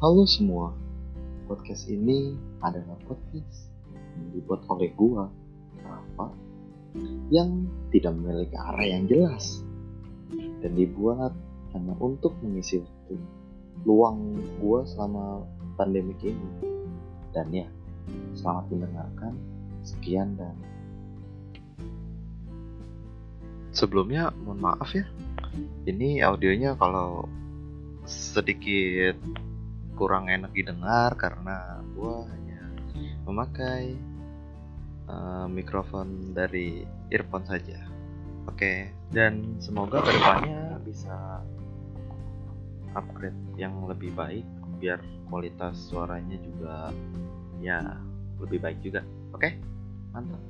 Halo semua, podcast ini adalah podcast yang dibuat oleh gua, Rafa, yang tidak memiliki arah yang jelas dan dibuat hanya untuk mengisi waktu luang gua selama pandemi ini. Dan ya, selamat mendengarkan. Sekian dan sebelumnya mohon maaf ya. Ini audionya kalau sedikit kurang enak didengar karena gua hanya memakai uh, mikrofon dari earphone saja. Oke, dan semoga ke depannya bisa upgrade yang lebih baik biar kualitas suaranya juga ya lebih baik juga. Oke, mantap.